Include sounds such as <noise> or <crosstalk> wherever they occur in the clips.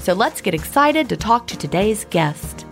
So let's get excited to talk to today's guest.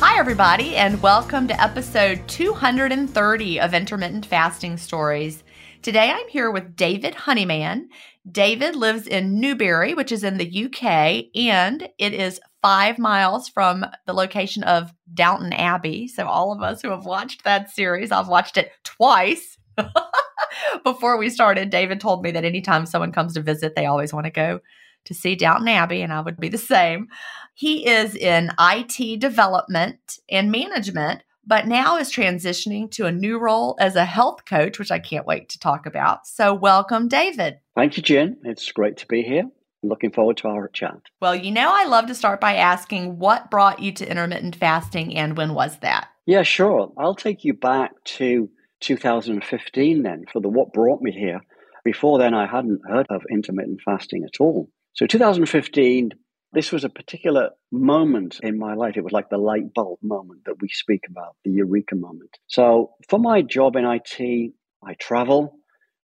Hi, everybody, and welcome to episode 230 of Intermittent Fasting Stories. Today I'm here with David Honeyman. David lives in Newbury, which is in the UK, and it is five miles from the location of Downton Abbey. So, all of us who have watched that series, I've watched it twice. <laughs> Before we started, David told me that anytime someone comes to visit, they always want to go to see Downton Abbey, and I would be the same. He is in IT development and management, but now is transitioning to a new role as a health coach, which I can't wait to talk about. So, welcome, David. Thank you, Gin. It's great to be here. Looking forward to our chat. Well, you know, I love to start by asking what brought you to intermittent fasting and when was that? Yeah, sure. I'll take you back to 2015 then for the what brought me here. Before then, I hadn't heard of intermittent fasting at all. So, 2015, this was a particular moment in my life. It was like the light bulb moment that we speak about, the eureka moment. So, for my job in IT, I travel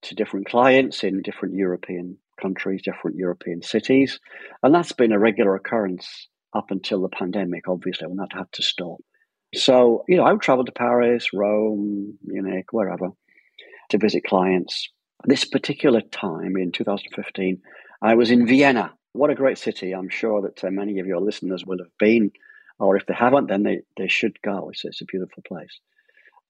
to different clients in different European countries, different European cities. And that's been a regular occurrence up until the pandemic, obviously, when that had to stop. So, you know, I would travel to Paris, Rome, Munich, wherever to visit clients. This particular time in 2015, I was in Vienna. What a great city. I'm sure that uh, many of your listeners will have been, or if they haven't, then they, they should go. It's, it's a beautiful place.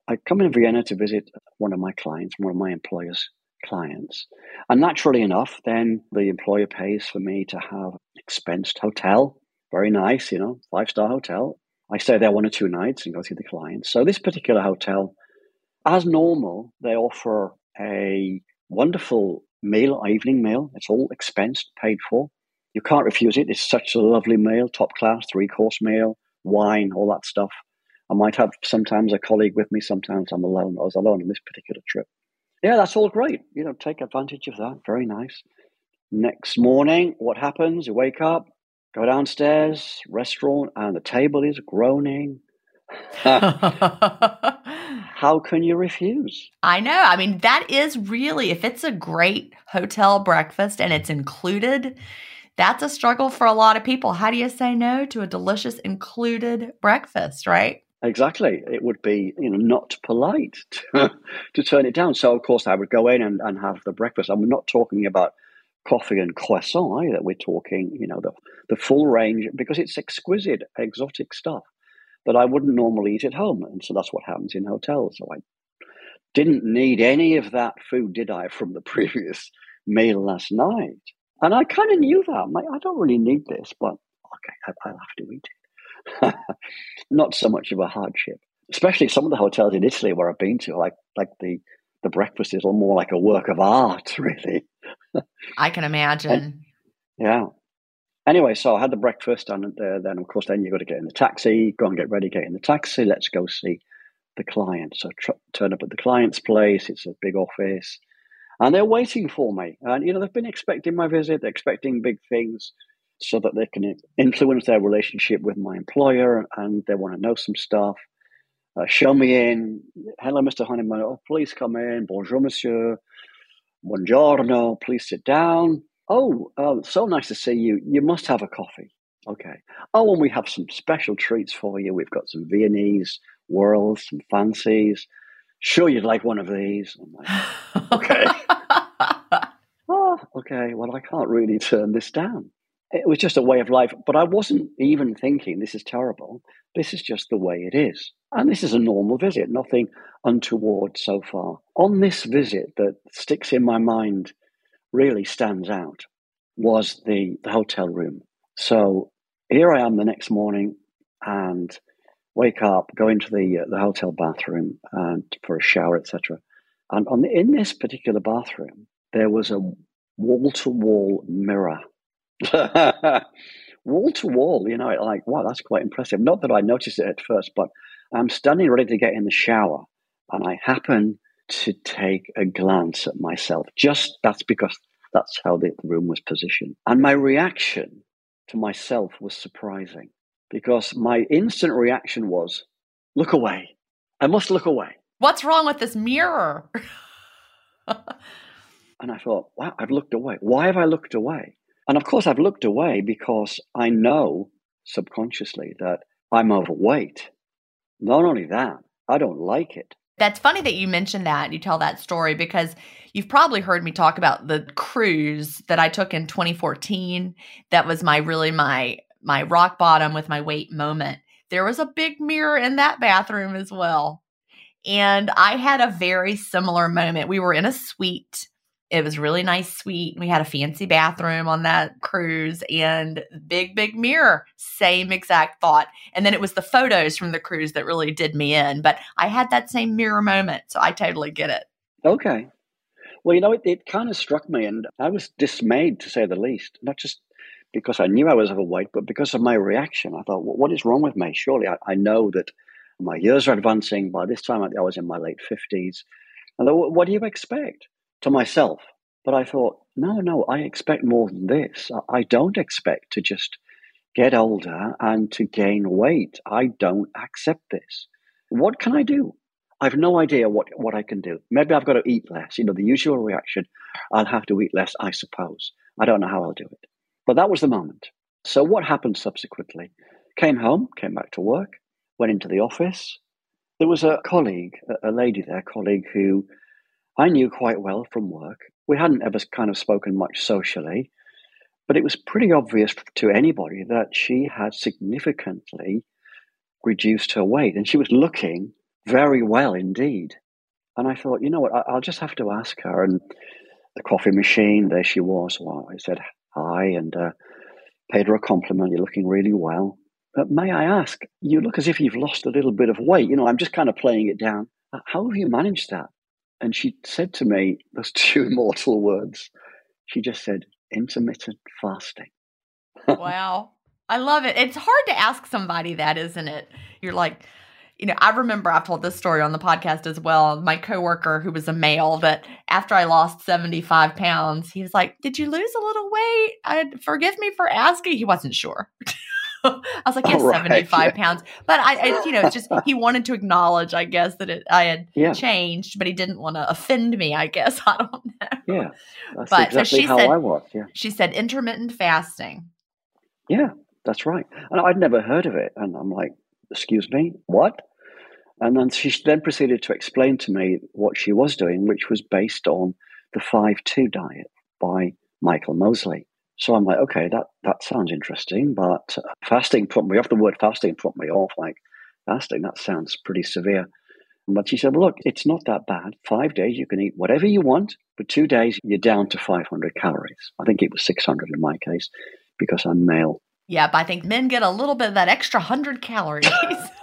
I come in Vienna to visit one of my clients, one of my employers' clients. And naturally enough, then the employer pays for me to have an expensed hotel. Very nice, you know, five star hotel. I stay there one or two nights and go see the clients. So this particular hotel, as normal, they offer a wonderful meal, evening meal. It's all expensed, paid for. You can't refuse it. It's such a lovely meal, top class, three course meal, wine, all that stuff. I might have sometimes a colleague with me, sometimes I'm alone. I was alone on this particular trip. Yeah, that's all great. You know, take advantage of that. Very nice. Next morning, what happens? You wake up, go downstairs, restaurant, and the table is groaning. <laughs> How can you refuse? I know. I mean, that is really, if it's a great hotel breakfast and it's included, that's a struggle for a lot of people. How do you say no to a delicious included breakfast, right? Exactly. It would be, you know, not polite <laughs> to, to turn it down. So, of course, I would go in and, and have the breakfast. I'm not talking about coffee and croissant either. We're talking, you know, the, the full range because it's exquisite, exotic stuff that I wouldn't normally eat at home. And so that's what happens in hotels. So I didn't need any of that food, did I, from the <laughs> previous meal last night? And I kind of knew that. I'm like, I don't really need this, but okay, I'll have to eat it. <laughs> Not so much of a hardship, especially some of the hotels in Italy where I've been to, like like the the breakfast is all more like a work of art, <laughs> really. I can imagine. And, yeah, Anyway, so I had the breakfast, and uh, then of course, then you've got to get in the taxi, go and get ready, get in the taxi. Let's go see the client. So tr- turn up at the client's place. It's a big office, and they're waiting for me. And you know, they've been expecting my visit. They're expecting big things, so that they can influence their relationship with my employer, and they want to know some stuff. Uh, show me in. Hello, Mr. Honeyman. Oh, please come in. Bonjour, monsieur. Buongiorno. Please sit down. Oh, oh, so nice to see you. You must have a coffee. Okay. Oh, and we have some special treats for you. We've got some Viennese whirls, some fancies. Sure, you'd like one of these. Like, <laughs> okay. oh, <laughs> okay. Well, I can't really turn this down. It was just a way of life. But I wasn't even thinking, this is terrible. This is just the way it is. And this is a normal visit, nothing untoward so far. On this visit that sticks in my mind really stands out was the, the hotel room. So here I am the next morning and wake up, go into the uh, the hotel bathroom and for a shower, etc. And on the, in this particular bathroom, there was a wall to wall mirror. <laughs> wall to wall, you know, like wow, that's quite impressive. Not that I noticed it at first, but I'm standing ready to get in the shower, and I happen to take a glance at myself. Just that's because that's how the room was positioned. And my reaction to myself was surprising because my instant reaction was, look away. I must look away. What's wrong with this mirror? <laughs> and I thought, wow, I've looked away. Why have I looked away? And of course, I've looked away because I know subconsciously that I'm overweight. Not only that, I don't like it. That's funny that you mentioned that. You tell that story because you've probably heard me talk about the cruise that I took in 2014. That was my really my my rock bottom with my weight moment. There was a big mirror in that bathroom as well. And I had a very similar moment. We were in a suite it was really nice suite. We had a fancy bathroom on that cruise and big, big mirror. Same exact thought. And then it was the photos from the cruise that really did me in. But I had that same mirror moment. So I totally get it. Okay. Well, you know, it, it kind of struck me, and I was dismayed to say the least. Not just because I knew I was overweight, but because of my reaction. I thought, well, what is wrong with me? Surely I, I know that my years are advancing. By this time, I was in my late 50s. And what do you expect? To myself. But I thought, no, no, I expect more than this. I don't expect to just get older and to gain weight. I don't accept this. What can I do? I've no idea what, what I can do. Maybe I've got to eat less. You know, the usual reaction, I'll have to eat less, I suppose. I don't know how I'll do it. But that was the moment. So what happened subsequently? Came home, came back to work, went into the office. There was a colleague, a lady there, colleague who I knew quite well from work. We hadn't ever kind of spoken much socially, but it was pretty obvious to anybody that she had significantly reduced her weight and she was looking very well indeed. And I thought, you know what, I'll just have to ask her. And the coffee machine, there she was. Well, I said hi and uh, paid her a compliment. You're looking really well. But may I ask, you look as if you've lost a little bit of weight. You know, I'm just kind of playing it down. How have you managed that? And she said to me those <laughs> two immortal words. She just said, intermittent fasting. wow. I love it. It's hard to ask somebody that, isn't it? You're like, you know, I remember I've told this story on the podcast as well. My coworker, who was a male, that after I lost 75 pounds, he was like, Did you lose a little weight? I, forgive me for asking. He wasn't sure. <laughs> I was like, yes, <laughs> right, 75 yeah. pounds. But I, I, you know, it's just, he wanted to acknowledge, I guess, that it, I had yeah. changed, but he didn't want to offend me, I guess. <laughs> I don't know. Yeah. That's but exactly so she how said, I was. Yeah. She said intermittent fasting. Yeah, that's right. And I'd never heard of it. And I'm like, excuse me, what? And then she then proceeded to explain to me what she was doing, which was based on the 5 2 diet by Michael Mosley. So I'm like, okay, that, that sounds interesting, but uh, fasting put me off. The word fasting put me off. Like, fasting, that sounds pretty severe. But she said, well, look, it's not that bad. Five days, you can eat whatever you want. But two days, you're down to 500 calories. I think it was 600 in my case because I'm male. Yeah, but I think men get a little bit of that extra 100 calories.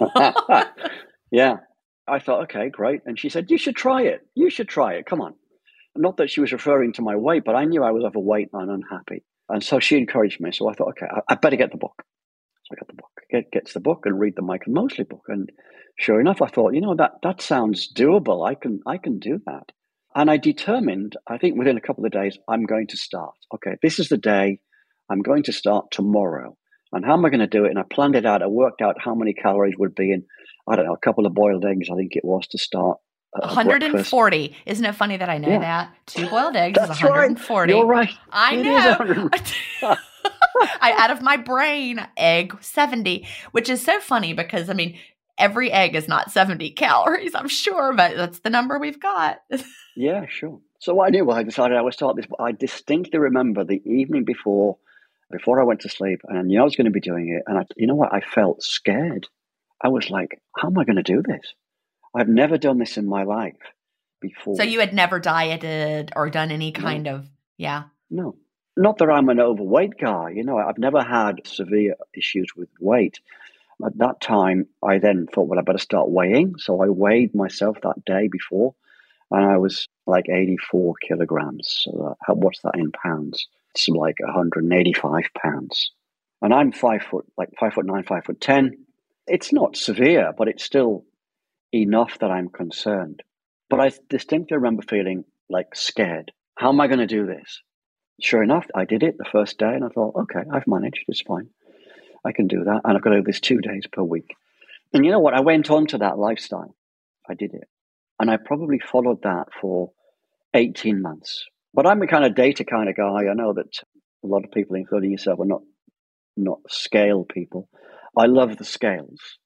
<laughs> <laughs> yeah. I thought, okay, great. And she said, you should try it. You should try it. Come on. Not that she was referring to my weight, but I knew I was overweight and unhappy. And so she encouraged me. So I thought, okay, I, I better get the book. So I got the book, get, gets the book and read the Michael Mosley book. And sure enough, I thought, you know, that, that sounds doable. I can, I can do that. And I determined, I think within a couple of days, I'm going to start. Okay, this is the day I'm going to start tomorrow. And how am I going to do it? And I planned it out. I worked out how many calories would be in, I don't know, a couple of boiled eggs, I think it was to start. 140. Breakfast. Isn't it funny that I know yeah. that? Two boiled eggs That's is 140. Right. You're right. I it know. <laughs> I out of my brain egg 70, which is so funny because I mean every egg is not 70 calories, I'm sure, but that's the number we've got. <laughs> yeah, sure. So I knew I decided I would start this. but I distinctly remember the evening before, before I went to sleep, and I knew I was going to be doing it. And I, you know what? I felt scared. I was like, "How am I going to do this? I've never done this in my life before." So you had never dieted or done any kind no. of, yeah. No, not that I'm an overweight guy. You know, I've never had severe issues with weight. At that time, I then thought, well, I better start weighing. So I weighed myself that day before, and I was like 84 kilograms. So that, what's that in pounds? It's like 185 pounds. And I'm five foot, like five foot nine, five foot ten. It's not severe, but it's still enough that I'm concerned. But I distinctly remember feeling like scared. How am I going to do this? Sure enough, I did it the first day, and I thought, okay, I've managed. It's fine. I can do that. And I've got to do this two days per week. And you know what? I went on to that lifestyle. I did it. And I probably followed that for 18 months. But I'm a kind of data kind of guy. I know that a lot of people, including yourself, are not not scale people. I love the scales,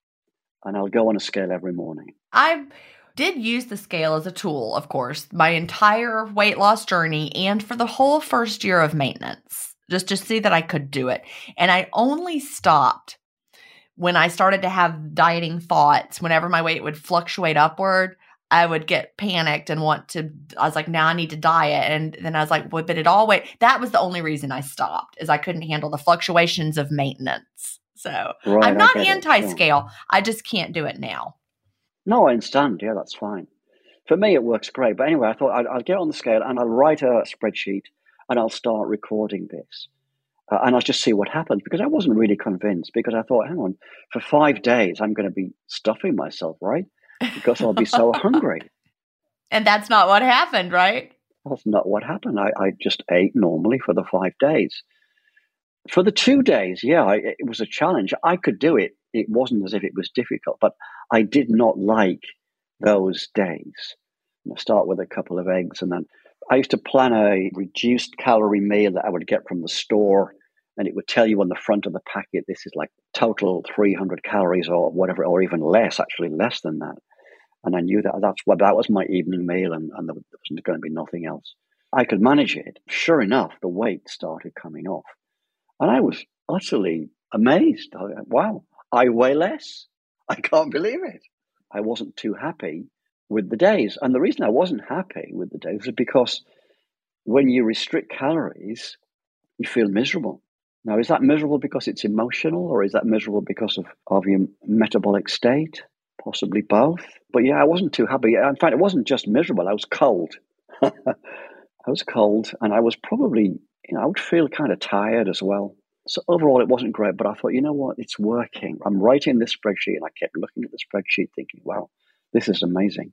and I'll go on a scale every morning. I did use the scale as a tool, of course, my entire weight loss journey and for the whole first year of maintenance, just to see that I could do it. And I only stopped when I started to have dieting thoughts, whenever my weight would fluctuate upward. I would get panicked and want to. I was like, now I need to diet, and then I was like, well, but it all wait. That was the only reason I stopped, is I couldn't handle the fluctuations of maintenance. So right, I'm not anti-scale. I just can't do it now. No, I understand. Yeah, that's fine. For me, it works great. But anyway, I thought I'd, I'll get on the scale and I'll write a spreadsheet and I'll start recording this. Uh, and I'll just see what happens because I wasn't really convinced because I thought, hang on, for five days, I'm going to be stuffing myself, right? because I'll be so <laughs> hungry. And that's not what happened, right? That's not what happened. I, I just ate normally for the five days. For the two days, yeah, I, it was a challenge. I could do it. It wasn't as if it was difficult, but I did not like those days. I start with a couple of eggs, and then I used to plan a reduced calorie meal that I would get from the store and it would tell you on the front of the packet this is like total 300 calories or whatever or even less actually less than that and i knew that that's what that was my evening meal and, and there wasn't going to be nothing else i could manage it sure enough the weight started coming off and i was utterly amazed wow i weigh less <laughs> i can't believe it i wasn't too happy with the days and the reason i wasn't happy with the days was because when you restrict calories you feel miserable now, is that miserable because it's emotional or is that miserable because of, of your metabolic state? Possibly both. But yeah, I wasn't too happy. In fact, it wasn't just miserable, I was cold. <laughs> I was cold and I was probably, you know, I would feel kind of tired as well. So overall, it wasn't great, but I thought, you know what? It's working. I'm writing this spreadsheet, and I kept looking at the spreadsheet, thinking, wow, this is amazing.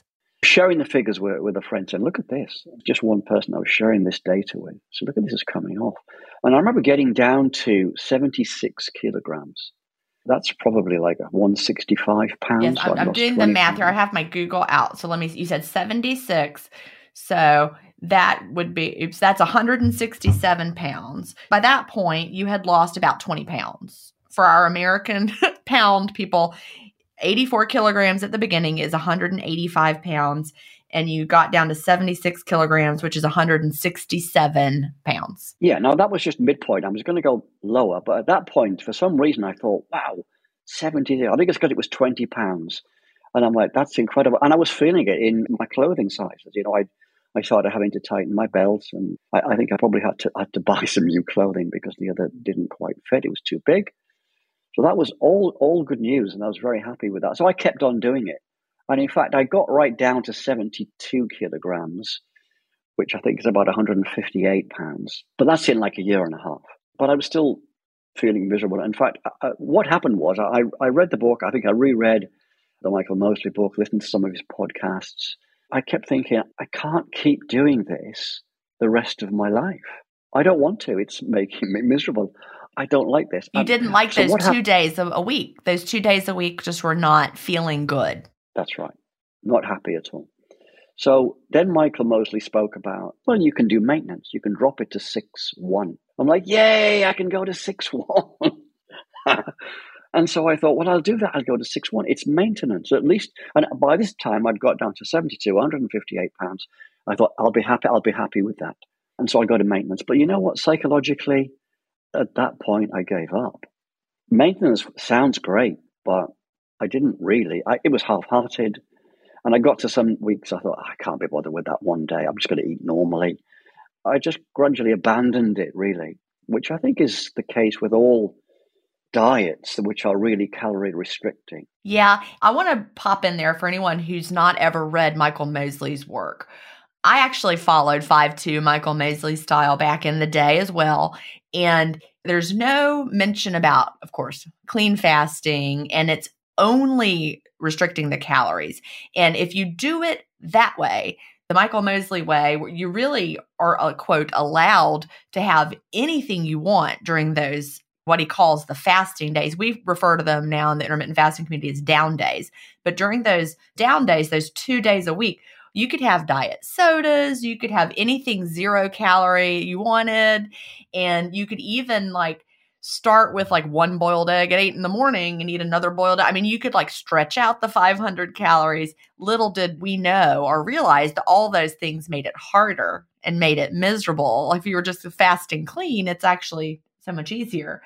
sharing the figures with, with a friend saying, look at this. Just one person I was sharing this data with. So look at this is coming off. And I remember getting down to 76 kilograms. That's probably like 165 pounds. Yes, I'm, I'm doing the math here. I have my Google out. So let me, you said 76. So that would be, that's 167 pounds. By that point, you had lost about 20 pounds. For our American <laughs> pound people, 84 kilograms at the beginning is 185 pounds, and you got down to 76 kilograms, which is 167 pounds. Yeah, now that was just midpoint. I was going to go lower, but at that point, for some reason, I thought, wow, 70. I think it's because it was 20 pounds. And I'm like, that's incredible. And I was feeling it in my clothing sizes. You know, I I started having to tighten my belts, and I, I, think I probably had to had to <laughs> buy some new clothing because the other didn't quite fit. It was too big. So that was all all good news, and I was very happy with that. So I kept on doing it, and in fact, I got right down to seventy two kilograms, which I think is about one hundred and fifty eight pounds. But that's in like a year and a half. But I was still feeling miserable. In fact, uh, uh what happened was I I read the book. I think I reread the Michael Mosley book, listened to some of his podcasts. I kept thinking, I can't keep doing this the rest of my life. I don't want to. It's making me miserable. I don't like this. You didn't like so those two ha- days a week. Those two days a week just were not feeling good. That's right. Not happy at all. So then Michael Mosley spoke about, well, you can do maintenance. You can drop it to 6 1. I'm like, yay, I can go to 6 1. <laughs> and so I thought, well, I'll do that. I'll go to 6 1. It's maintenance, at least. And by this time, I'd got down to 72, 158 pounds. I thought, I'll be happy. I'll be happy with that. And so I go to maintenance. But you know what? Psychologically, at that point, I gave up. Maintenance sounds great, but I didn't really. I, it was half hearted. And I got to some weeks, I thought, I can't be bothered with that one day. I'm just going to eat normally. I just gradually abandoned it, really, which I think is the case with all diets which are really calorie restricting. Yeah, I want to pop in there for anyone who's not ever read Michael Mosley's work. I actually followed 5-2 Michael Mosley style back in the day as well. And there's no mention about, of course, clean fasting, and it's only restricting the calories. And if you do it that way, the Michael Mosley way, you really are, uh, quote, allowed to have anything you want during those what he calls the fasting days. We refer to them now in the intermittent fasting community as down days. But during those down days, those two days a week, You could have diet sodas, you could have anything zero calorie you wanted, and you could even like start with like one boiled egg at eight in the morning and eat another boiled egg. I mean, you could like stretch out the 500 calories. Little did we know or realize that all those things made it harder and made it miserable. If you were just fasting clean, it's actually so much easier.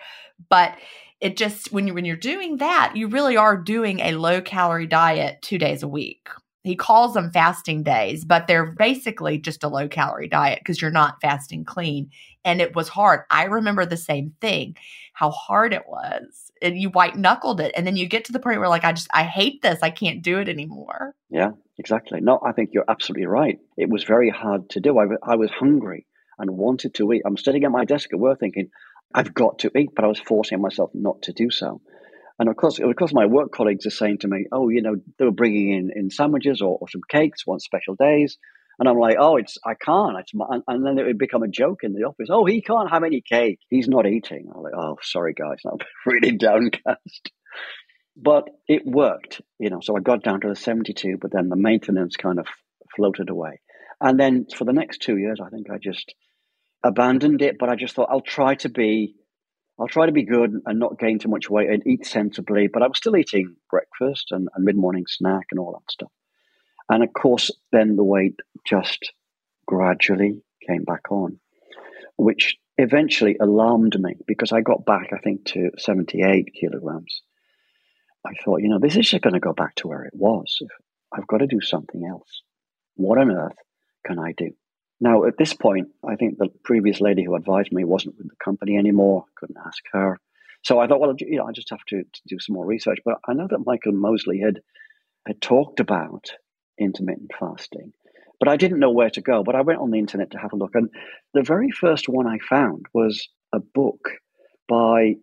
But it just when you when you're doing that, you really are doing a low calorie diet 2 days a week. He calls them fasting days, but they're basically just a low calorie diet because you're not fasting clean. And it was hard. I remember the same thing, how hard it was. And you white knuckled it. And then you get to the point where, like, I just, I hate this. I can't do it anymore. Yeah, exactly. No, I think you're absolutely right. It was very hard to do. I, I was hungry and wanted to eat. I'm sitting at my desk at work thinking, I've got to eat, but I was forcing myself not to do so. And of course, of course, my work colleagues are saying to me, "Oh, you know, they were bringing in in sandwiches or, or some cakes on special days." And I'm like, "Oh, it's I can't." It's my, and then it would become a joke in the office. "Oh, he can't have any cake. He's not eating." I'm like, "Oh, sorry, guys, I'm <laughs> really downcast." But it worked, you know. So I got down to the 72, but then the maintenance kind of floated away. And then for the next two years, I think I just abandoned it. But I just thought I'll try to be I'll try to be good and not gain too much weight and eat sensibly, but I was still eating breakfast and, and mid morning snack and all that stuff. And of course, then the weight just gradually came back on, which eventually alarmed me because I got back, I think, to 78 kilograms. I thought, you know, this is just going to go back to where it was. I've got to do something else. What on earth can I do? Now, at this point, I think the previous lady who advised me wasn't with the company anymore. Couldn't ask her. So I thought, well, you know, I just have to, to do some more research. But I know that Michael Mosley had had talked about intermittent fasting, but I didn't know where to go. But I went on the internet to have a look, and the very first one I found was a book by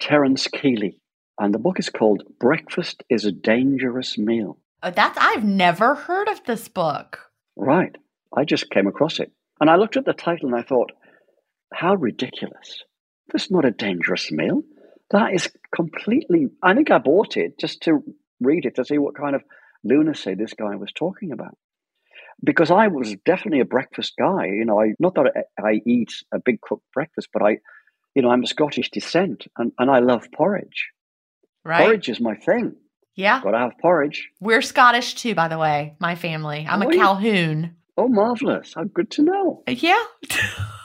Terence Kealey, and the book is called "Breakfast is a Dangerous Meal." Oh, that's I've never heard of this book. Right. I just came across it. And I looked at the title and I thought, how ridiculous. That's not a dangerous meal. That is completely. I think I bought it just to read it to see what kind of lunacy this guy was talking about. Because I was definitely a breakfast guy. You know, I not that I, I eat a big cooked breakfast, but I, you know, I'm of Scottish descent and, and I love porridge. Right. Porridge is my thing. Yeah. Gotta have porridge. We're Scottish too, by the way, my family. I'm oh, a Calhoun. Oh, marvelous! How good to know. Uh, yeah.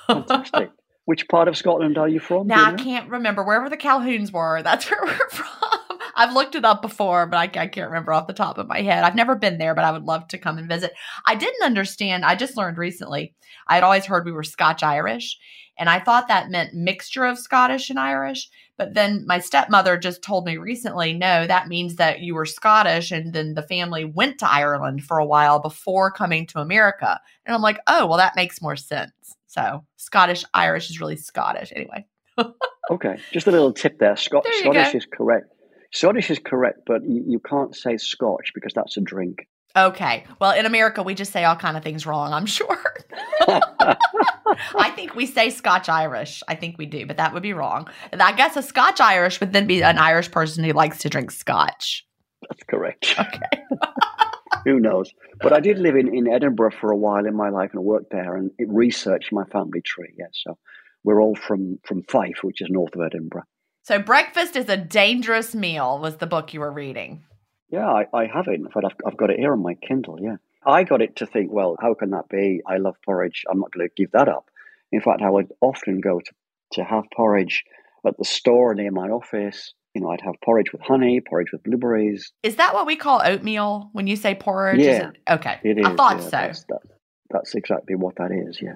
Fantastic. <laughs> Which part of Scotland are you from? Now I can't remember wherever the Calhouns were. That's <laughs> where we're from. I've looked it up before, but I, I, can't remember off the top of my head. I've never been there, but I would love to come and visit. I didn't understand. I just learned recently. I had always heard we were Scotch Irish, and I thought that meant mixture of Scottish and Irish. But then my stepmother just told me recently, no, that means that you were Scottish and then the family went to Ireland for a while before coming to America. And I'm like, oh, well, that makes more sense. So Scottish Irish is really Scottish anyway. <laughs> okay, just a little tip there. Scot- there Scottish go. is correct. Scottish is correct, but you, you can't say Scotch because that's a drink. Okay. Well, in America, we just say all kind of things wrong. I'm sure. I think we say Scotch Irish. I think we do, but that would be wrong. I guess a Scotch Irish would then be an Irish person who likes to drink Scotch. That's correct. Okay. <laughs> Who knows? But I did live in, in Edinburgh for a while in my life and worked there and researched my family tree. Yes, so we're all from from Fife, which is north of Edinburgh. So breakfast is a dangerous meal was the book you were reading. Yeah, I, I have it. In fact, I've, I've got it here on my Kindle. Yeah. I got it to think, well, how can that be? I love porridge. I'm not going to give that up. In fact, I would often go to, to have porridge at the store near my office. You know, I'd have porridge with honey, porridge with blueberries. Is that what we call oatmeal when you say porridge? Yeah. It, okay. It is, I thought yeah, so. That's, that, that's exactly what that is, yeah.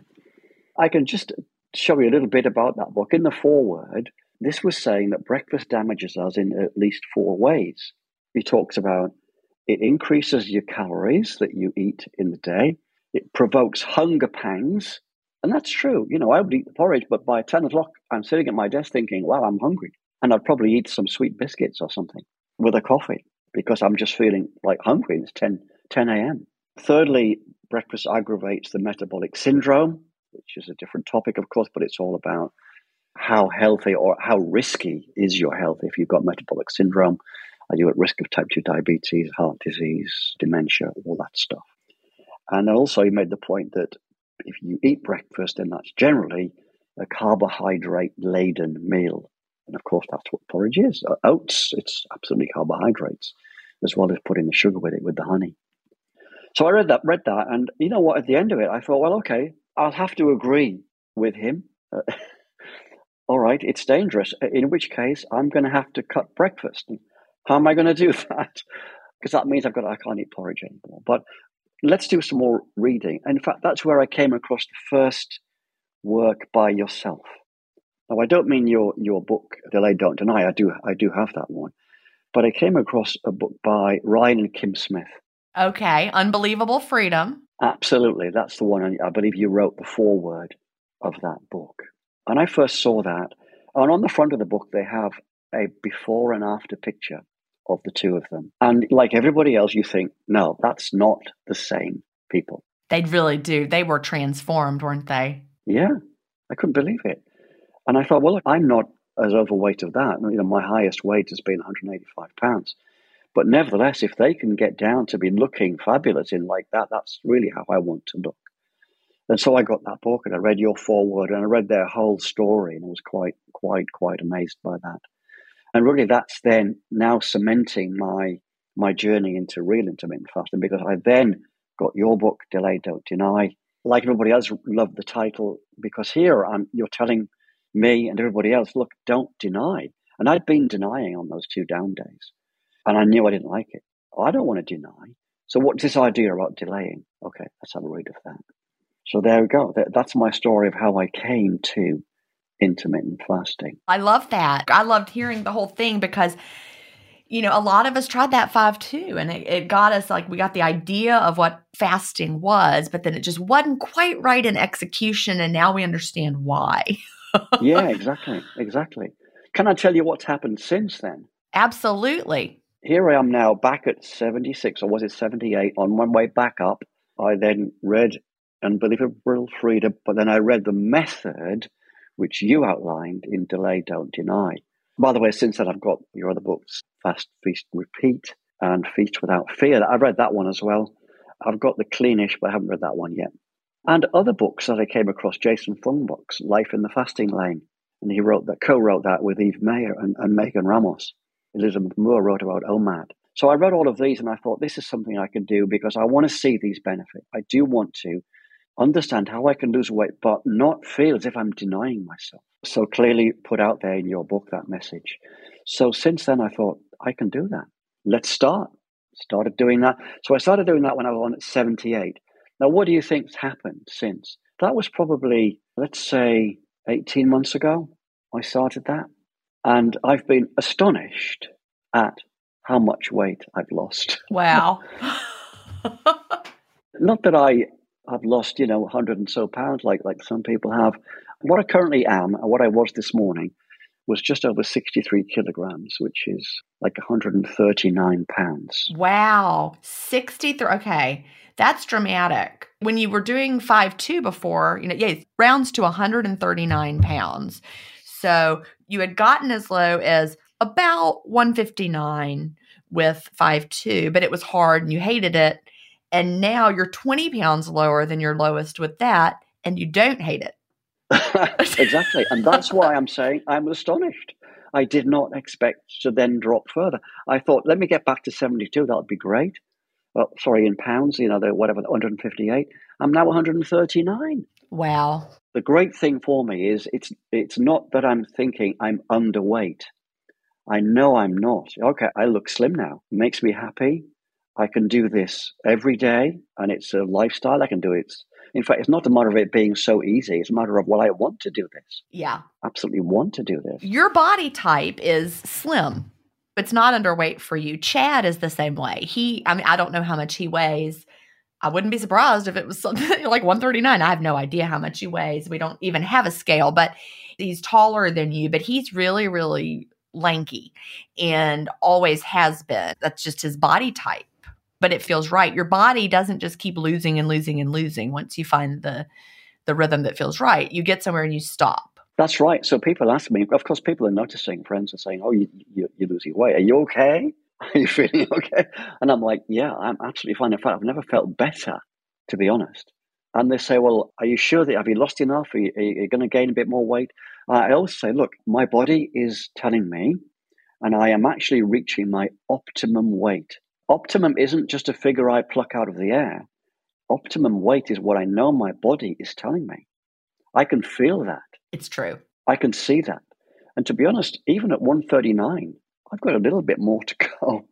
I can just show you a little bit about that book. In the foreword, this was saying that breakfast damages us in at least four ways he talks about it increases your calories that you eat in the day. It provokes hunger pangs. And that's true. You know, I would eat the porridge, but by 10 o'clock, I'm sitting at my desk thinking, wow, I'm hungry. And I'd probably eat some sweet biscuits or something with a coffee because I'm just feeling like hungry. It's 10, 10 a.m. Thirdly, breakfast aggravates the metabolic syndrome, which is a different topic, of course, but it's all about how healthy or how risky is your health if you've got metabolic syndrome. Are you at risk of type 2 diabetes, heart disease, dementia, all that stuff? And also, he made the point that if you eat breakfast, then that's generally a carbohydrate laden meal. And of course, that's what porridge is. Oats, it's absolutely carbohydrates, as well as putting the sugar with it with the honey. So I read that, read that, and you know what? At the end of it, I thought, well, okay, I'll have to agree with him. Uh, <laughs> all right, it's dangerous. In which case, I'm going to have to cut breakfast. How am I going to do <laughs> that? Because that means I've got I can't eat porridge anymore. But let's do some more reading. In fact, that's where I came across the first work by yourself. Now, I don't mean your your book, Delay Don't Deny. I do I do have that one, but I came across a book by Ryan and Kim Smith. Okay, Unbelievable Freedom. Absolutely, that's the one. I believe you wrote the foreword of that book, and I first saw that. And on the front of the book, they have a before and after picture of the two of them. And like everybody else, you think, no, that's not the same people. They really do. They were transformed, weren't they? Yeah, I couldn't believe it. And I thought, well, look, I'm not as overweight of that. You know, my highest weight has been 185 pounds. But nevertheless, if they can get down to be looking fabulous in like that, that's really how I want to look. And so I got that book and I read your foreword and I read their whole story and I was quite, quite, quite amazed by that. And really, that's then now cementing my my journey into real intermittent fasting because I then got your book, Delay Don't Deny. Like everybody else, loved the title because here I'm, you're telling me and everybody else, look, don't deny. And I'd been denying on those two down days, and I knew I didn't like it. I don't want to deny. So what's this idea about delaying? Okay, let's have a read of that. So there we go. That's my story of how I came to intermittent fasting. I love that. I loved hearing the whole thing because you know, a lot of us tried that five two, and it, it, got us like we got the idea of what fasting was, but then it just wasn't quite right in execution, and now we understand why. <laughs> yeah, exactly, exactly. Can I tell you what's happened since then? Absolutely. Here I am now back at 76, or was it 78, on my way back up. I then read Unbelievable Freedom, but then I read the method which you outlined in Delay, Don't Deny. By the way, since then, I've got your other books, Fast, Feast, Repeat, and Feast Without Fear. I've read that one as well. I've got the Cleanish, but I haven't read that one yet. And other books that I came across, Jason Fung books, Life in the Fasting Lane. And he wrote that, co-wrote that with Eve Mayer and, and Megan Ramos. Elizabeth Moore wrote about OMAD. So I read all of these and I thought, this is something I can do because I want to see these benefits. I do want to understand how I can lose weight, but not feel as if I'm denying myself. So clearly put out there in your book that message. So since then, I thought, I can do that. Let's start. Started doing that. So I started doing that when I was on at 78. Now, what do you think's happened since? That was probably, let's say, 18 months ago. I started that. And I've been astonished at how much weight I've lost. Wow. <laughs> Not that I I've lost, you know, 100 and so pounds like like some people have. What I currently am and what I was this morning was just over 63 kilograms, which is like 139 pounds. Wow. 63. Okay. That's dramatic. When you were doing 5'2 before, you know, yeah, rounds to 139 pounds. So you had gotten as low as about 159 with 5'2, but it was hard and you hated it and now you're 20 pounds lower than your lowest with that and you don't hate it. <laughs> Exactly and that's why i'm saying i'm astonished. I did not expect to then drop further. I thought let me get back to 72 that would be great. Well sorry in pounds you know the whatever 158 i'm now 139 wow. The great thing for me is it's it's not that i'm thinking i'm underweight. I know i'm not. Okay i look slim now. It makes me happy I can do this every day, and it's a lifestyle. I can do it. In fact, it's not a matter of it being so easy. It's a matter of, well, I want to do this. Yeah. Absolutely want to do this. Your body type is slim. But it's not underweight for you. Chad is the same way. He, I mean, I don't know how much he weighs. I wouldn't be surprised if it was something <laughs> like 139. I have no idea how much he weighs. We don't even have a scale, but he's taller than you, but he's really, really lanky and always has been. That's just his body type but it feels right. Your body doesn't just keep losing and losing and losing once you find the the rhythm that feels right. You get somewhere and you stop. That's right. So people ask me, of course, people are noticing, friends are saying, oh, you, you, you're losing weight. Are you okay? <laughs> Are you feeling <laughs> okay? And I'm like, yeah, I'm absolutely fine. In fact, I've never felt better to be honest. And they say, well, are you sure that have you lost enough? Are you, are you going to gain a bit more weight? Uh, I always say, look, my body is telling me, and I am actually reaching my optimum weight. Optimum isn't just a figure I pluck out of the air. Optimum weight is what I know my body is telling me. I can feel that. It's true. I can see that. And to be honest, even at 139, I've got a little bit more to <laughs> go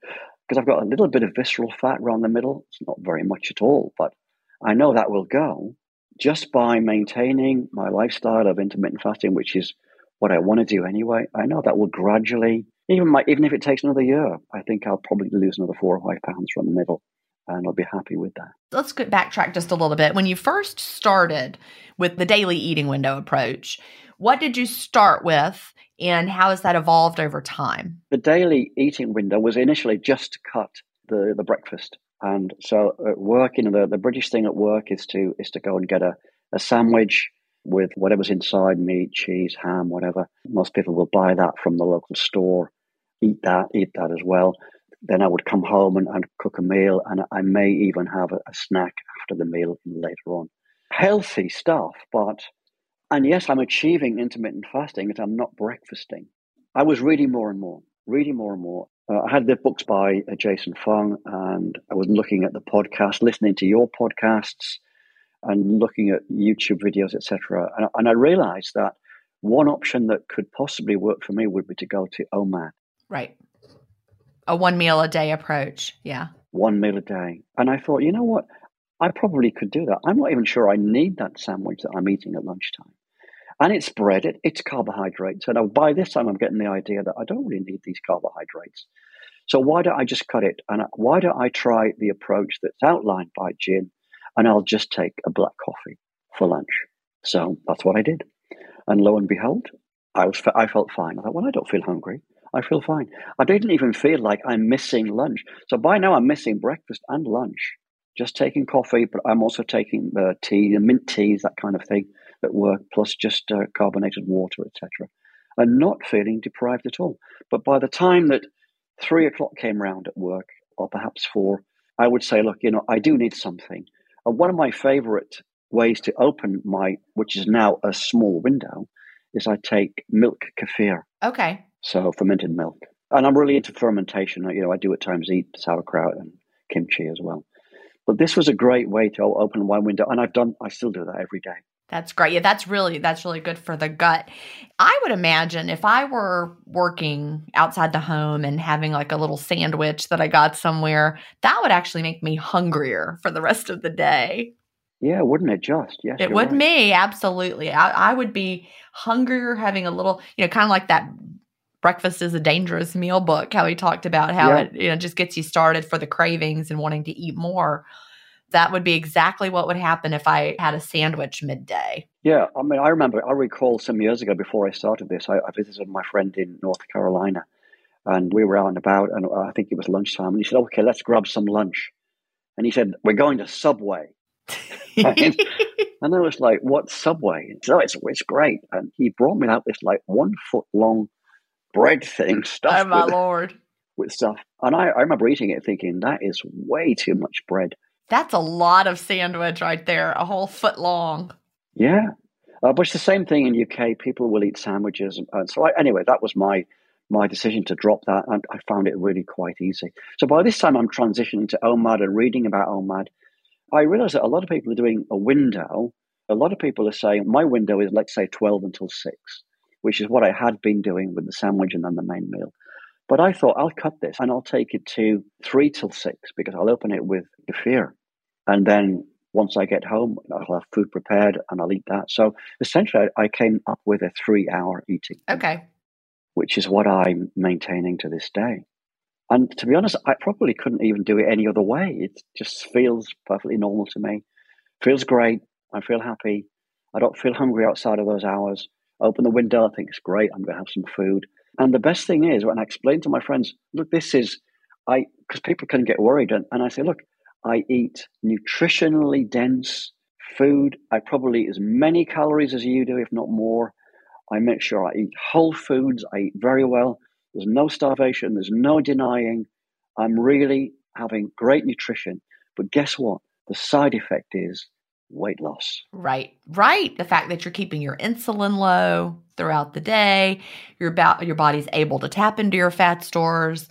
because I've got a little bit of visceral fat around the middle. It's not very much at all, but I know that will go just by maintaining my lifestyle of intermittent fasting, which is what I want to do anyway. I know that will gradually, even my, even if it takes another year, I think I'll probably lose another four or five pounds from the middle and I'll be happy with that. Let's get backtrack just a little bit. When you first started with the daily eating window approach, what did you start with and how has that evolved over time? The daily eating window was initially just to cut the, the breakfast. And so at work, you know, the, the British thing at work is to is to go and get a, a sandwich with whatever's inside meat, cheese, ham, whatever. Most people will buy that from the local store, eat that, eat that as well. Then I would come home and, and cook a meal, and I may even have a, a snack after the meal later on. Healthy stuff, but and yes, I'm achieving intermittent fasting, but I'm not breakfasting. I was reading more and more, reading more and more. Uh, I had the books by uh, Jason Fung, and I was looking at the podcast, listening to your podcasts, and looking at YouTube videos, etc. And, and I realized that one option that could possibly work for me would be to go to OMAD. Right. A one meal a day approach. Yeah. One meal a day. And I thought, you know what? I probably could do that. I'm not even sure I need that sandwich that I'm eating at lunchtime. And it's bread, it, it's carbohydrates. And by this time, I'm getting the idea that I don't really need these carbohydrates. So why don't I just cut it? And why don't I try the approach that's outlined by Gin and I'll just take a black coffee for lunch? So that's what I did. And lo and behold, I, was, I felt fine. I thought, well, I don't feel hungry. I feel fine. I didn't even feel like I'm missing lunch. So by now, I'm missing breakfast and lunch just taking coffee, but I'm also taking uh, tea, mint teas, that kind of thing at work, plus just uh, carbonated water, etc. And not feeling deprived at all. But by the time that three o'clock came round at work, or perhaps four, I would say, look, you know, I do need something. And one of my favorite ways to open my, which is now a small window, is I take milk kefir. Okay. So fermented milk. And I'm really into fermentation. You know, I do at times eat sauerkraut and kimchi as well. But this was a great way to open one window, and I've done. I still do that every day. That's great. Yeah, that's really that's really good for the gut. I would imagine if I were working outside the home and having like a little sandwich that I got somewhere, that would actually make me hungrier for the rest of the day. Yeah, wouldn't it just? Yes. It would right. me, absolutely. I, I would be hungrier having a little, you know, kind of like that breakfast is a dangerous meal book how he talked about how yeah. it you know just gets you started for the cravings and wanting to eat more that would be exactly what would happen if i had a sandwich midday yeah i mean i remember i recall some years ago before i started this i, I visited my friend in north carolina and we were out and about and i think it was lunchtime and he said okay let's grab some lunch and he said we're going to subway <laughs> and, and I was like, "What Subway?" So oh, it's it's great, and he brought me out this like one foot long bread thing stuffed. Oh my with, lord! With stuff, and I, I remember eating it, thinking that is way too much bread. That's a lot of sandwich right there, a whole foot long. Yeah, uh, but it's the same thing in UK. People will eat sandwiches, and, so I, anyway, that was my my decision to drop that, and I found it really quite easy. So by this time, I'm transitioning to OMAD and reading about OMAD. I realize that a lot of people are doing a window. A lot of people are saying my window is, let's say, 12 until 6 which is what I had been doing with the sandwich and then the main meal. But I thought I'll cut this and I'll take it to three till six because I'll open it with kefir. And then once I get home, I'll have food prepared and I'll eat that. So essentially, I came up with a three hour eating. Okay. Which is what I'm maintaining to this day. And to be honest, I probably couldn't even do it any other way. It just feels perfectly normal to me. Feels great. I feel happy. I don't feel hungry outside of those hours open the window. I think it's great. I'm going to have some food. And the best thing is when I explain to my friends, look, this is, I, because people can get worried. And, and I say, look, I eat nutritionally dense food. I probably eat as many calories as you do, if not more. I make sure I eat whole foods. I eat very well. There's no starvation. There's no denying. I'm really having great nutrition. But guess what? The side effect is weight loss. Right, right. The fact that you're keeping your insulin low throughout the day, your about your body's able to tap into your fat stores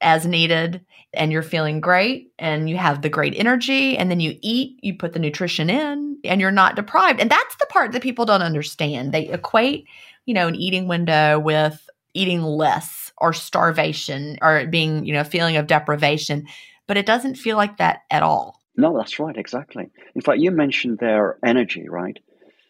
as needed, and you're feeling great, and you have the great energy, and then you eat, you put the nutrition in, and you're not deprived. And that's the part that people don't understand. They equate, you know, an eating window with eating less or starvation or being, you know, feeling of deprivation, but it doesn't feel like that at all. No, that's right, exactly. In fact, you mentioned their energy, right?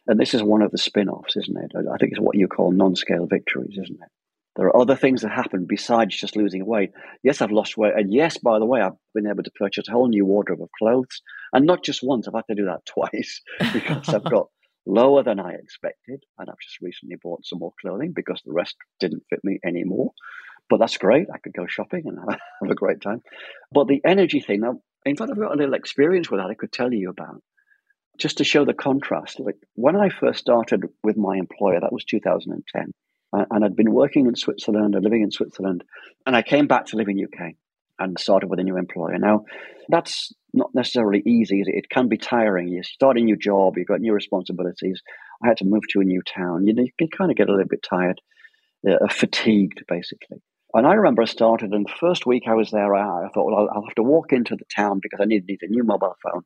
And this is one of the spin offs, isn't it? I think it's what you call non scale victories, isn't it? There are other things that happen besides just losing weight. Yes, I've lost weight. And yes, by the way, I've been able to purchase a whole new wardrobe of clothes. And not just once, I've had to do that <laughs> twice because I've got lower than I expected. And I've just recently bought some more clothing because the rest didn't fit me anymore. But that's great. I could go shopping and <laughs> have a great time. But the energy thing, now, in fact, I've got a little experience with that I could tell you about. Just to show the contrast, like when I first started with my employer, that was 2010, and I'd been working in Switzerland and living in Switzerland, and I came back to live in UK and started with a new employer. Now, that's not necessarily easy. It can be tiring. You start a new job, you've got new responsibilities. I had to move to a new town. You know, you can kind of get a little bit tired, uh, fatigued, basically. And I remember I started, and the first week I was there, I, I thought, well, I'll, I'll, have to walk into the town because I need, need a new mobile phone.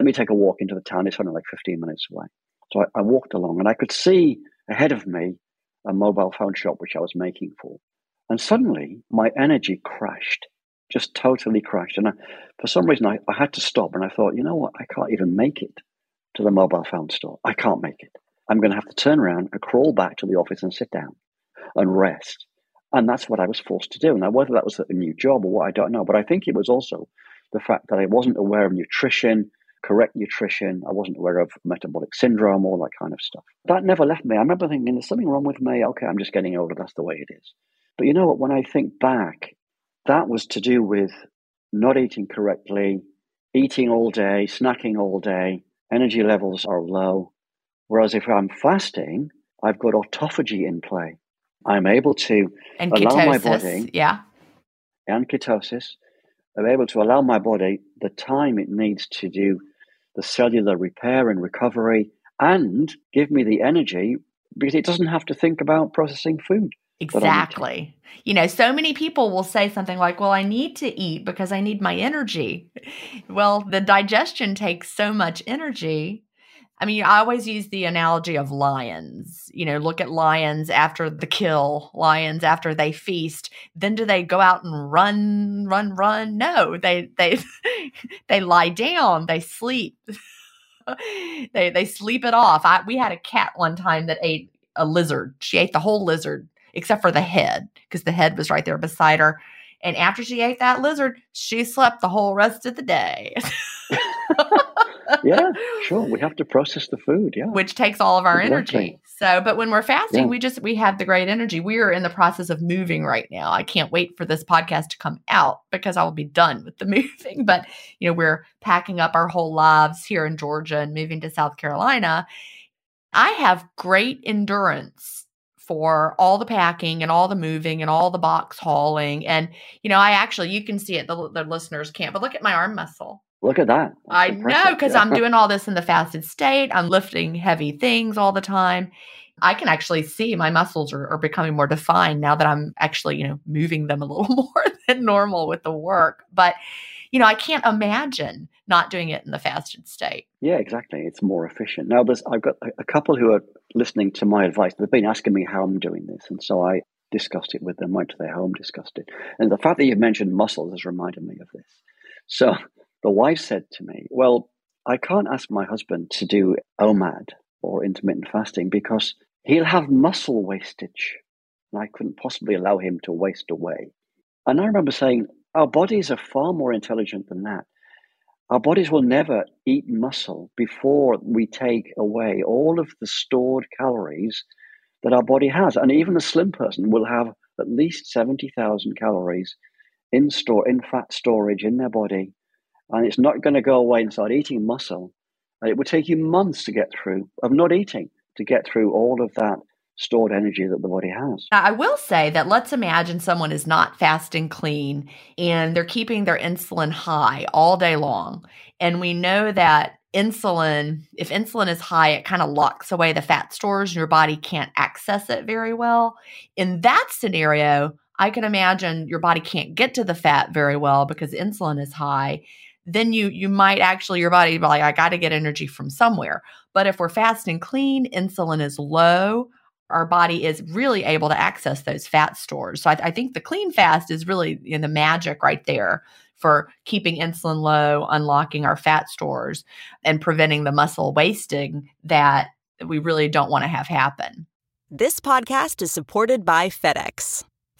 Let me take a walk into the town. It's only like 15 minutes away. So I, I walked along, and I could see ahead of me a mobile phone shop which I was making for. And suddenly my energy crashed, just totally crashed. And I, for some reason, I, I had to stop and I thought, you know what? I can't even make it to the mobile phone store. I can't make it. I'm going to have to turn around and crawl back to the office and sit down and rest. And that's what I was forced to do. Now, whether that was a new job or what, I don't know. But I think it was also the fact that I wasn't aware of nutrition, correct nutrition. I wasn't aware of metabolic syndrome, all that kind of stuff. That never left me. I remember thinking, there's something wrong with me. Okay, I'm just getting older. That's the way it is. But you know what? When I think back, that was to do with not eating correctly, eating all day, snacking all day, energy levels are low. Whereas if I'm fasting, I've got autophagy in play. I'm able to and allow ketosis, my body yeah, and ketosis. I'm able to allow my body the time it needs to do the cellular repair and recovery and give me the energy because it doesn't have to think about processing food. Exactly. You know, so many people will say something like, Well, I need to eat because I need my energy. Well, the digestion takes so much energy I mean, I always use the analogy of lions. You know, look at lions after the kill, lions after they feast. Then do they go out and run, run, run? No, they they <laughs> they lie down, they sleep. <laughs> they they sleep it off. I, we had a cat one time that ate a lizard. She ate the whole lizard except for the head because the head was right there beside her. And after she ate that lizard, she slept the whole rest of the day. <laughs> yeah, <laughs> sure. We have to process the food. Yeah. Which takes all of our exactly. energy. So, but when we're fasting, yeah. we just, we have the great energy. We are in the process of moving right now. I can't wait for this podcast to come out because I will be done with the <laughs> moving. But, you know, we're packing up our whole lives here in Georgia and moving to South Carolina. I have great endurance for all the packing and all the moving and all the box hauling. And, you know, I actually, you can see it, the, the listeners can't, but look at my arm muscle. Look at that. That's I know because yeah. I'm doing all this in the fasted state. I'm lifting heavy things all the time. I can actually see my muscles are, are, becoming more defined now that I'm actually, you know, moving them a little <laughs> more than normal with the work. But, you know, I can't imagine not doing it in the fasted state. Yeah, exactly. It's more efficient. Now, there's I've got a couple who are listening to my advice. They've been asking me how I'm doing this, and so I discussed it with them. Went to their home, discussed it, and the fact that you mentioned muscles has reminded me of this. So the wife said to me, Well, I can't ask my husband to do OMAD or intermittent fasting because he'll have muscle wastage. And I couldn't possibly allow him to waste away. And I remember saying, Our bodies are far more intelligent than that. Our bodies will never eat muscle before we take away all of the stored calories that our body has. And even a slim person will have at least 70,000 calories in store in fat storage in their body and it's not going to go away and start eating muscle. And it would take you months to get through of not eating to get through all of that stored energy that the body has. I will say that let's imagine someone is not fasting clean and they're keeping their insulin high all day long. And we know that insulin, if insulin is high, it kind of locks away the fat stores and your body can't access it very well. In that scenario, I can imagine your body can't get to the fat very well because insulin is high. Then you you might actually your body be like, I got to get energy from somewhere. But if we're fast and clean, insulin is low, our body is really able to access those fat stores. So I, I think the clean fast is really you know, the magic right there for keeping insulin low, unlocking our fat stores, and preventing the muscle wasting that we really don't want to have happen. This podcast is supported by FedEx.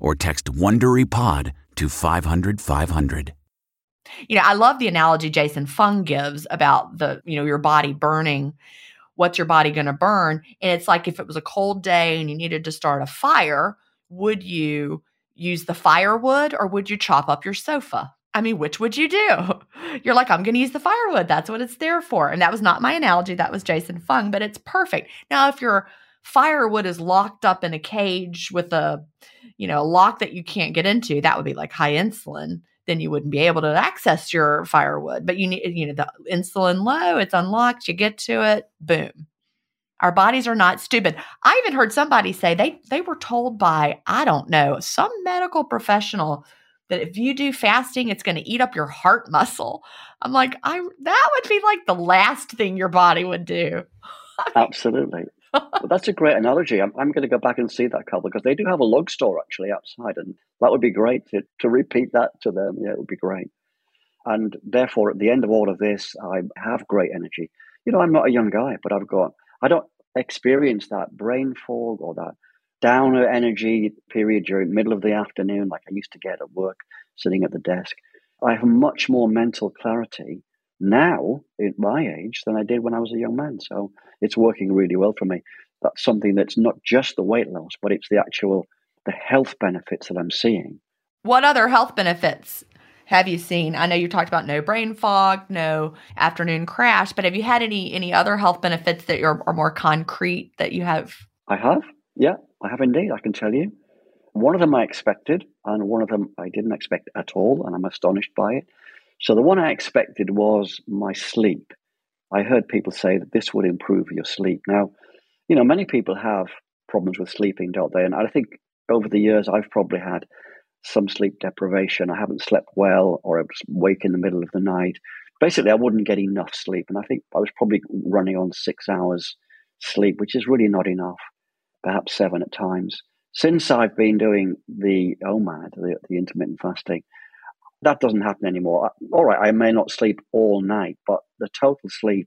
or text WonderyPod to 500 500. You know, I love the analogy Jason Fung gives about the, you know, your body burning. What's your body going to burn? And it's like if it was a cold day and you needed to start a fire, would you use the firewood or would you chop up your sofa? I mean, which would you do? <laughs> You're like, I'm going to use the firewood. That's what it's there for. And that was not my analogy. That was Jason Fung, but it's perfect. Now, if your firewood is locked up in a cage with a, you know, a lock that you can't get into, that would be like high insulin. Then you wouldn't be able to access your firewood. But you need, you know, the insulin low, it's unlocked, you get to it, boom. Our bodies are not stupid. I even heard somebody say they they were told by, I don't know, some medical professional that if you do fasting, it's going to eat up your heart muscle. I'm like, I that would be like the last thing your body would do. <laughs> Absolutely well, that's a great analogy. I'm, I'm going to go back and see that couple because they do have a log store actually outside, and that would be great to, to repeat that to them. Yeah, it would be great. And therefore, at the end of all of this, I have great energy. You know, I'm not a young guy, but I've got, I don't experience that brain fog or that downer energy period during middle of the afternoon like I used to get at work sitting at the desk. I have much more mental clarity now at my age than I did when I was a young man. So it's working really well for me. That's something that's not just the weight loss, but it's the actual the health benefits that I'm seeing. What other health benefits have you seen? I know you talked about no brain fog, no afternoon crash, but have you had any any other health benefits that are, are more concrete that you have? I have. Yeah, I have indeed. I can tell you. One of them I expected, and one of them I didn't expect at all, and I'm astonished by it. So the one I expected was my sleep. I heard people say that this would improve your sleep. Now, you know, many people have problems with sleeping, don't they? And I think over the years, I've probably had some sleep deprivation. I haven't slept well, or I was wake in the middle of the night. Basically, I wouldn't get enough sleep, and I think I was probably running on six hours sleep, which is really not enough. Perhaps seven at times. Since I've been doing the OMAD, the, the intermittent fasting, that doesn't happen anymore. All right, I may not sleep all night, but the total sleep,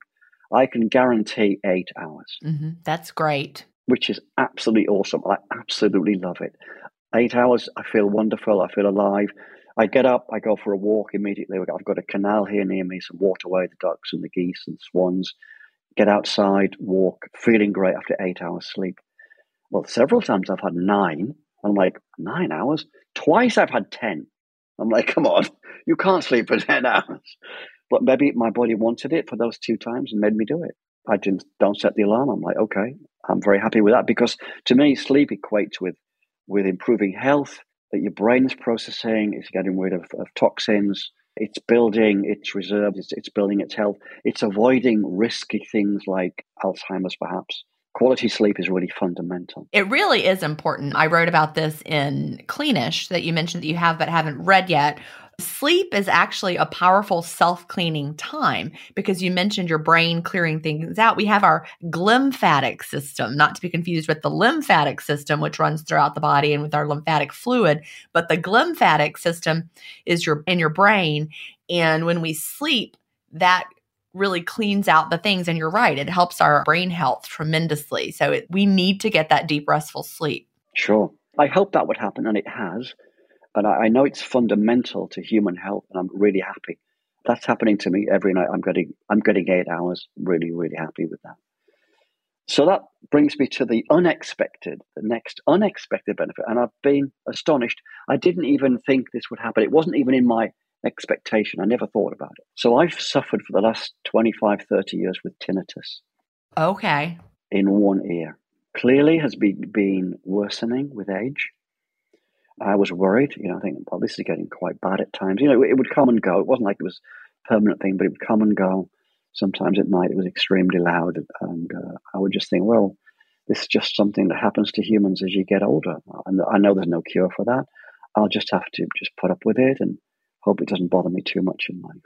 I can guarantee eight hours. Mm-hmm. That's great. Which is absolutely awesome. I absolutely love it. Eight hours, I feel wonderful. I feel alive. I get up, I go for a walk immediately. I've got a canal here near me, some waterway, the ducks and the geese and swans. Get outside, walk, feeling great after eight hours sleep. Well, several times I've had nine I'm like, nine hours? Twice I've had 10. I'm like, come on, you can't sleep for <laughs> 10 hours. But maybe my body wanted it for those two times and made me do it. I didn't, don't set the alarm. I'm like, okay, I'm very happy with that because to me, sleep equates with, with improving health, that your brain's processing, it's getting rid of, of toxins, it's building its reserves, it's, it's building its health, it's avoiding risky things like Alzheimer's, perhaps quality sleep is really fundamental. It really is important. I wrote about this in Cleanish that you mentioned that you have but haven't read yet. Sleep is actually a powerful self cleaning time because you mentioned your brain clearing things out. We have our glymphatic system, not to be confused with the lymphatic system, which runs throughout the body and with our lymphatic fluid. But the glymphatic system is your in your brain. And when we sleep, that really cleans out the things. And you're right, it helps our brain health tremendously. So it, we need to get that deep, restful sleep. Sure. I hope that would happen, and it has. And I, I know it's fundamental to human health, and I'm really happy. That's happening to me every night. I'm getting I'm getting eight hours. Really, really happy with that. So that brings me to the unexpected, the next unexpected benefit. And I've been astonished. I didn't even think this would happen. It wasn't even in my expectation. I never thought about it. So I've suffered for the last 25, 30 years with tinnitus. Okay. In one ear. Clearly has been, been worsening with age. I was worried, you know, I think, well, this is getting quite bad at times. You know, it, would come and go. It wasn't like it was a permanent thing, but it would come and go. Sometimes at night it was extremely loud. And uh, I would just think, well, this is just something that happens to humans as you get older. And I know there's no cure for that. I'll just have to just put up with it and Hope it doesn't bother me too much in life.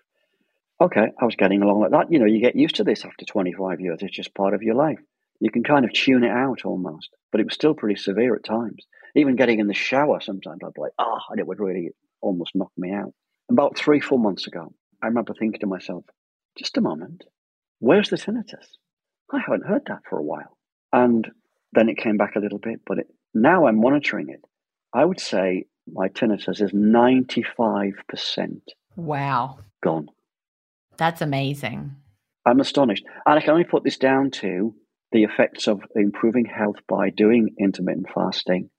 Okay, I was getting along like that. You know, you get used to this after 25 years. It's just part of your life. You can kind of tune it out almost, but it was still pretty severe at times. Even getting in the shower, sometimes I'd be like, oh, and it would really almost knock me out. About three, four months ago, I remember thinking to myself, just a moment, where's the tinnitus? I haven't heard that for a while. And then it came back a little bit, but it, now I'm monitoring it. I would say my tinnitus is 95% wow gone. That's amazing. I'm astonished. And I can only put this down to the effects of improving health by doing intermittent fasting.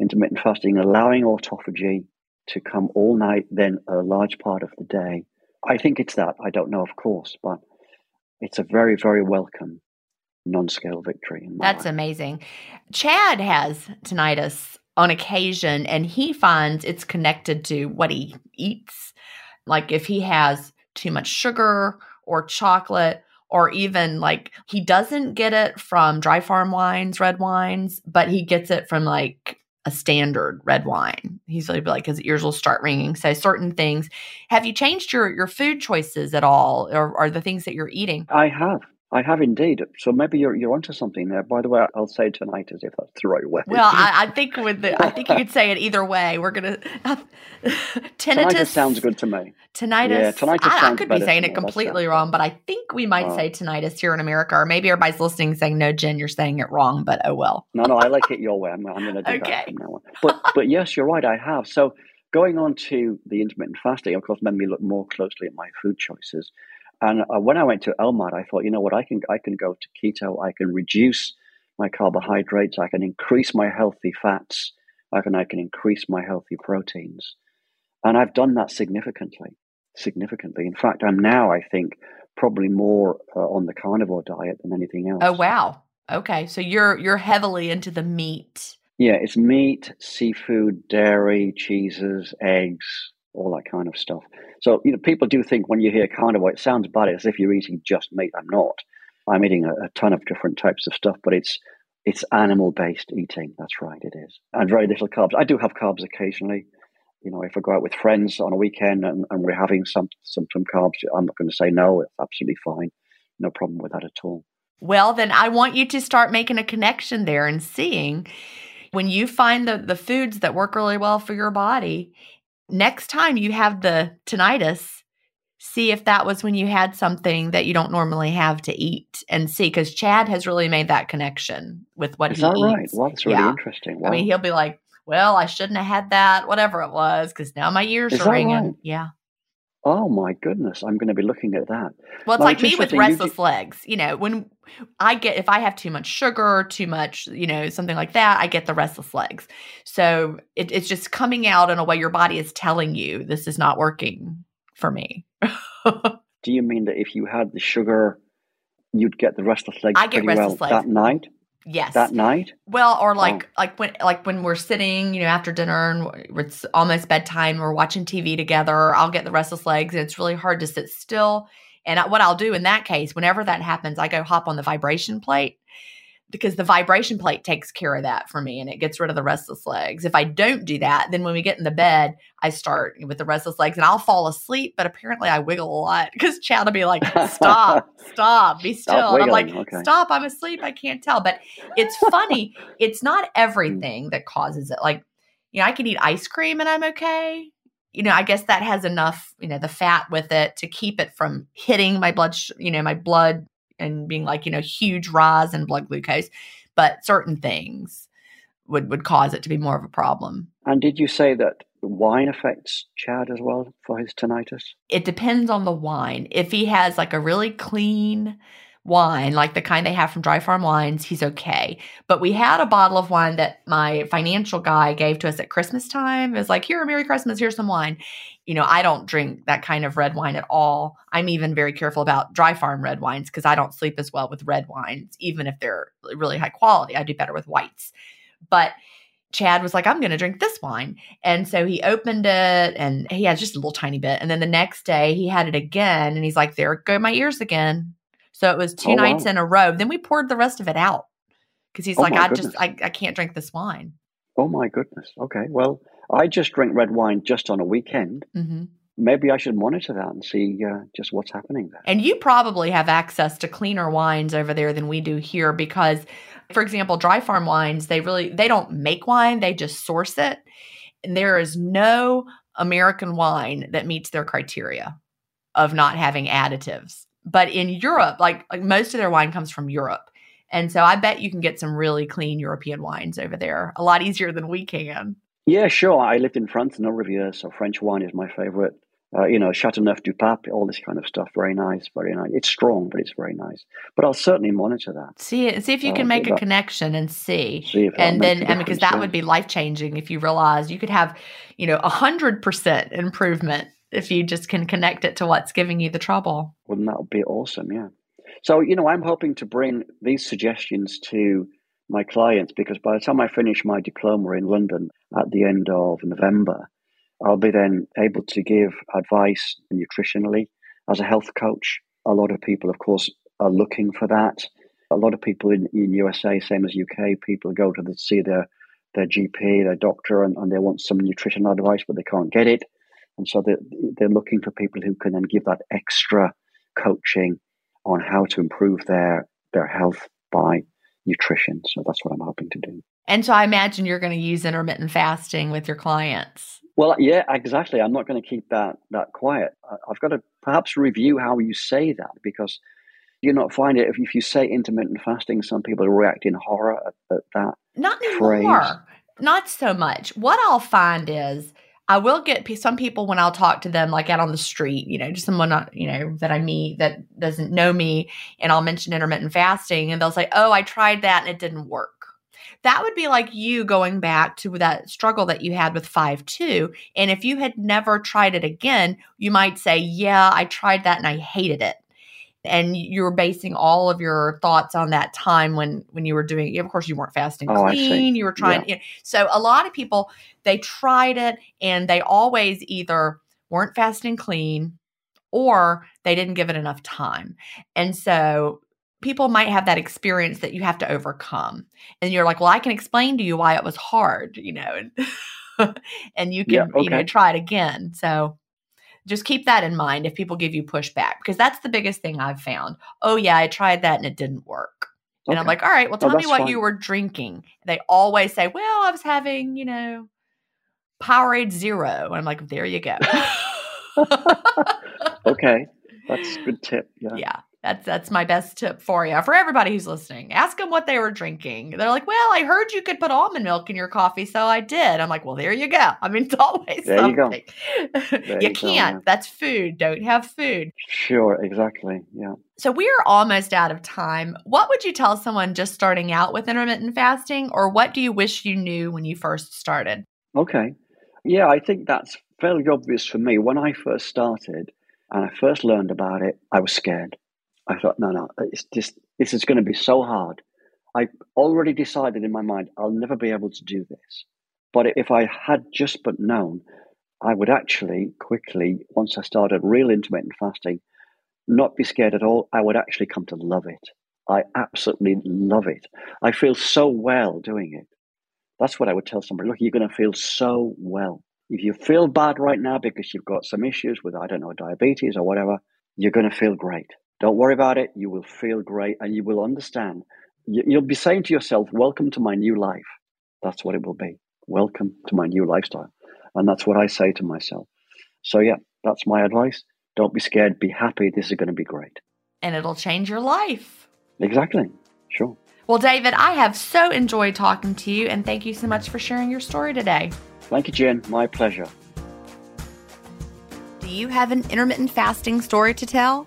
Intermittent fasting, allowing autophagy to come all night, then a large part of the day. I think it's that. I don't know, of course, but it's a very, very welcome non scale victory. That's life. amazing. Chad has tinnitus on occasion and he finds it's connected to what he eats. Like if he has too much sugar or chocolate, or even like he doesn't get it from dry farm wines, red wines, but he gets it from like a standard red wine. He's like, his ears will start ringing. So certain things. Have you changed your your food choices at all, or are the things that you're eating? I have. I have indeed. So maybe you're you're onto something there. By the way, I'll say tonight as if that's the right way. Well, I, I <laughs> think with the I think you could say it either way. We're gonna uh, <laughs> tinnitus. Tinnitus sounds good to me. Tinnitus. Yeah, tinnitus I, I could be saying it completely wrong, but I think we might oh. say tinnitus here in America, or maybe everybody's listening saying, "No, Gin, you're saying it wrong." But oh well. no, no, I like it your way. I'm, I'm going to do okay. that from now on. But but yes, you're right. I have so. Going on to the intermittent fasting, of course, made me look more closely at my food choices. And uh, when I went to OMAD, I thought, you know what, I can I can go to keto. I can reduce my carbohydrates. I can increase my healthy fats. I can I can increase my healthy proteins, and I've done that significantly, significantly. In fact, I'm now I think probably more uh, on the carnivore diet than anything else. Oh wow. Okay, so you're you're heavily into the meat. Yeah, it's meat, seafood, dairy, cheeses, eggs, all that kind of stuff. So, you know, people do think when you hear carnivore, it sounds bad as if you're eating just meat. I'm not. I'm eating a, a ton of different types of stuff, but it's it's animal based eating. That's right, it is, and very little carbs. I do have carbs occasionally. You know, if I go out with friends on a weekend and, and we're having some, some some carbs, I'm not going to say no. It's absolutely fine. No problem with that at all. Well, then I want you to start making a connection there and seeing when you find the the foods that work really well for your body next time you have the tinnitus, see if that was when you had something that you don't normally have to eat and see because Chad has really made that connection with what Is he that eats. right? Well, that's really yeah. interesting. Wow. I mean, he'll be like, well, I shouldn't have had that, whatever it was, because now my ears Is are ringing. Right? Yeah. Oh my goodness, I'm going to be looking at that. Well, it's Now, like me with interesting, you restless legs. You know, when I get if I have too much sugar, too much, you know, something like that, I get the restless legs. So it, it's just coming out in a way your body is telling you this is not working for me. <laughs> Do you mean that if you had the sugar, you'd get the restless legs I get restless well legs. that night? Yes. That night? Well, or Oh. like like when like when we're sitting, you know, after dinner and it's almost bedtime, we're watching TV together. I'll get the restless legs, and it's really hard to sit still. And I, what I'll do in that case, whenever that happens, I go hop on the vibration plate because the vibration plate takes care of that for me and it gets rid of the restless legs. If I don't do that, then when we get in the bed, I start with the restless legs and I'll fall asleep. But apparently, I wiggle a lot because Chad will be like, "Stop, <laughs> stop, be still." Stop and I'm like, okay. "Stop, I'm asleep. I can't tell." But it's funny. it's not mm. everything that causes it. Like, you know, I can eat ice cream and I'm okay. You know, I guess that has enough, you know, the fat with it to keep it from hitting my blood, sh- you know, my blood and being like, you know, huge rise in blood glucose. But certain things would would cause it to be more of a problem. And did you say that wine affects Chad as well for his tinnitus? It depends on the wine. If he has like a really clean wine, like the kind they have from Dry Farm Wines, he's okay. But we had a bottle of wine that my financial guy gave to us at Christmas time. It was like, here, Merry Christmas, here's some wine. You know, I don't drink that kind of red wine at all. I'm even very careful about dry farm red wines because I don't sleep as well with red wines, even if they're really high quality. I do better with whites. But Chad was like, I'm going to drink this wine. And so he opened it and he had just a little tiny bit. And then the next day he had it again and he's like, There go my ears again. So it was two Oh, nights wow. in a row. Then we poured the rest of it out because he's Oh, like, I just. I, I can't drink this wine. Oh my goodness. Okay. Well, I just drink red wine just on a weekend. hmm Maybe I should monitor that and see uh, just what's happening there. And you probably have access to cleaner wines over there than we do here because for example, dry farm wines, they really they don't make wine, they just source it. And there is no American wine that meets their criteria of not having additives. But in Europe, like like most of their wine comes from Europe. And so I bet you can get some really clean European wines over there, a lot easier than we can. Yeah, sure. I lived in France a number of years, so French wine is my favorite. Uh, you know, Chateauneuf du Pape, all this kind of stuff. Very nice, very nice. It's strong, but it's very nice. But I'll certainly monitor that. See it, see if you Oh, can make a that- connection and see. See if and then and because that yeah. would be life changing if you realize you could have you know a hundred percent improvement if you just can connect it to what's giving you the trouble Wouldn't that be awesome? Yeah. So, you know, I'm hoping to bring these suggestions to my clients because by the time I finish my diploma in London at the end of November, I'll be then able to give advice nutritionally as a health coach. A lot of people, of course, are looking for that. A lot of people in, in USA, same as UK, people go to the, see their, their GP, their doctor, and, and they want some nutritional advice, but they can't get it. And so they're, they're looking for people who can then give that extra coaching on how to improve their their health by nutrition. So that's what I'm hoping to do. and so i imagine you're going to use intermittent fasting with your clients Well, yeah, exactly. I'm not going to keep that that quiet. I've got to perhaps review how you say that because you not find it if, if you say intermittent fasting, some people react in horror at, at that. not Phrase. anymore not so much what i'll find is i will get some people when i'll talk to them like out on the street you know just someone not you know that i meet that doesn't know me and i'll mention intermittent fasting and they'll say oh i tried that and it didn't work. That would be like you going back to that struggle that you had with 5-2 and if you had never tried it again you might say yeah i tried that and i hated it and you were basing all of your thoughts on that time when when you were doing of course you weren't fasting Oh, clean you were trying you know, so a lot of people they tried it and they always either weren't fasting clean or they didn't give it enough time. And so people might have that experience that you have to overcome. And you're like well i can explain to you why it was hard you know and, <laughs> and you can Yeah, you know try it again. So just keep that in mind if people give you pushback because that's the biggest thing I've found. Oh yeah, I tried that and it didn't work. And I'm like, all right, well, Oh, tell me that's what you were drinking. They always say, well, I was having, you know, Powerade Zero. And I'm like, there you go. <laughs> okay, that's a good tip. Yeah. yeah. That's that's my best tip for you. For everybody who's listening, ask them what they were drinking. They're like, "Well, I heard you could put almond milk in your coffee, so I did." I'm like, "Well, there you go." I mean, it's <laughs> always There you go. You, you go, can't. yeah. That's food. Don't have food. Sure, exactly. Yeah. So we're almost out of time. What would you tell someone just starting out with intermittent fasting, or what do you wish you knew when you first started? Okay. Yeah, I think that's fairly obvious for me. When I first started and I first learned about it, I was scared. I thought, no, no, it's just this is going to be so hard. I already decided in my mind I'll never be able to do this. But if I had just but known, I would actually quickly, once I started real intermittent fasting, not be scared at all. I would actually come to love it. I absolutely love it. I feel so well doing it. That's what I would tell somebody. Look, you're going to feel so well. If you feel bad right now because you've got some issues with, I don't know, diabetes or whatever, you're going to feel great. Don't worry about it. You will feel great and you will understand. You- You'll be saying to yourself, Welcome to my new life. That's what it will be. Welcome to my new lifestyle. And that's what I say to myself. So, yeah, that's my advice. Don't be scared. Be happy. This is going to be great. And it'll change your life. Exactly. Sure. Well, David, I have so enjoyed talking to you, and thank you so much for sharing your story today. Thank you, Gin. My pleasure. Do you have an intermittent fasting story to tell?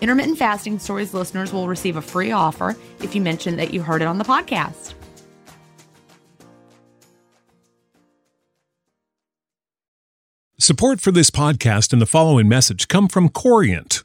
Intermittent Fasting Stories listeners will receive a free offer if you mention that you heard it on the podcast. Support for this podcast and the following message come from Corient.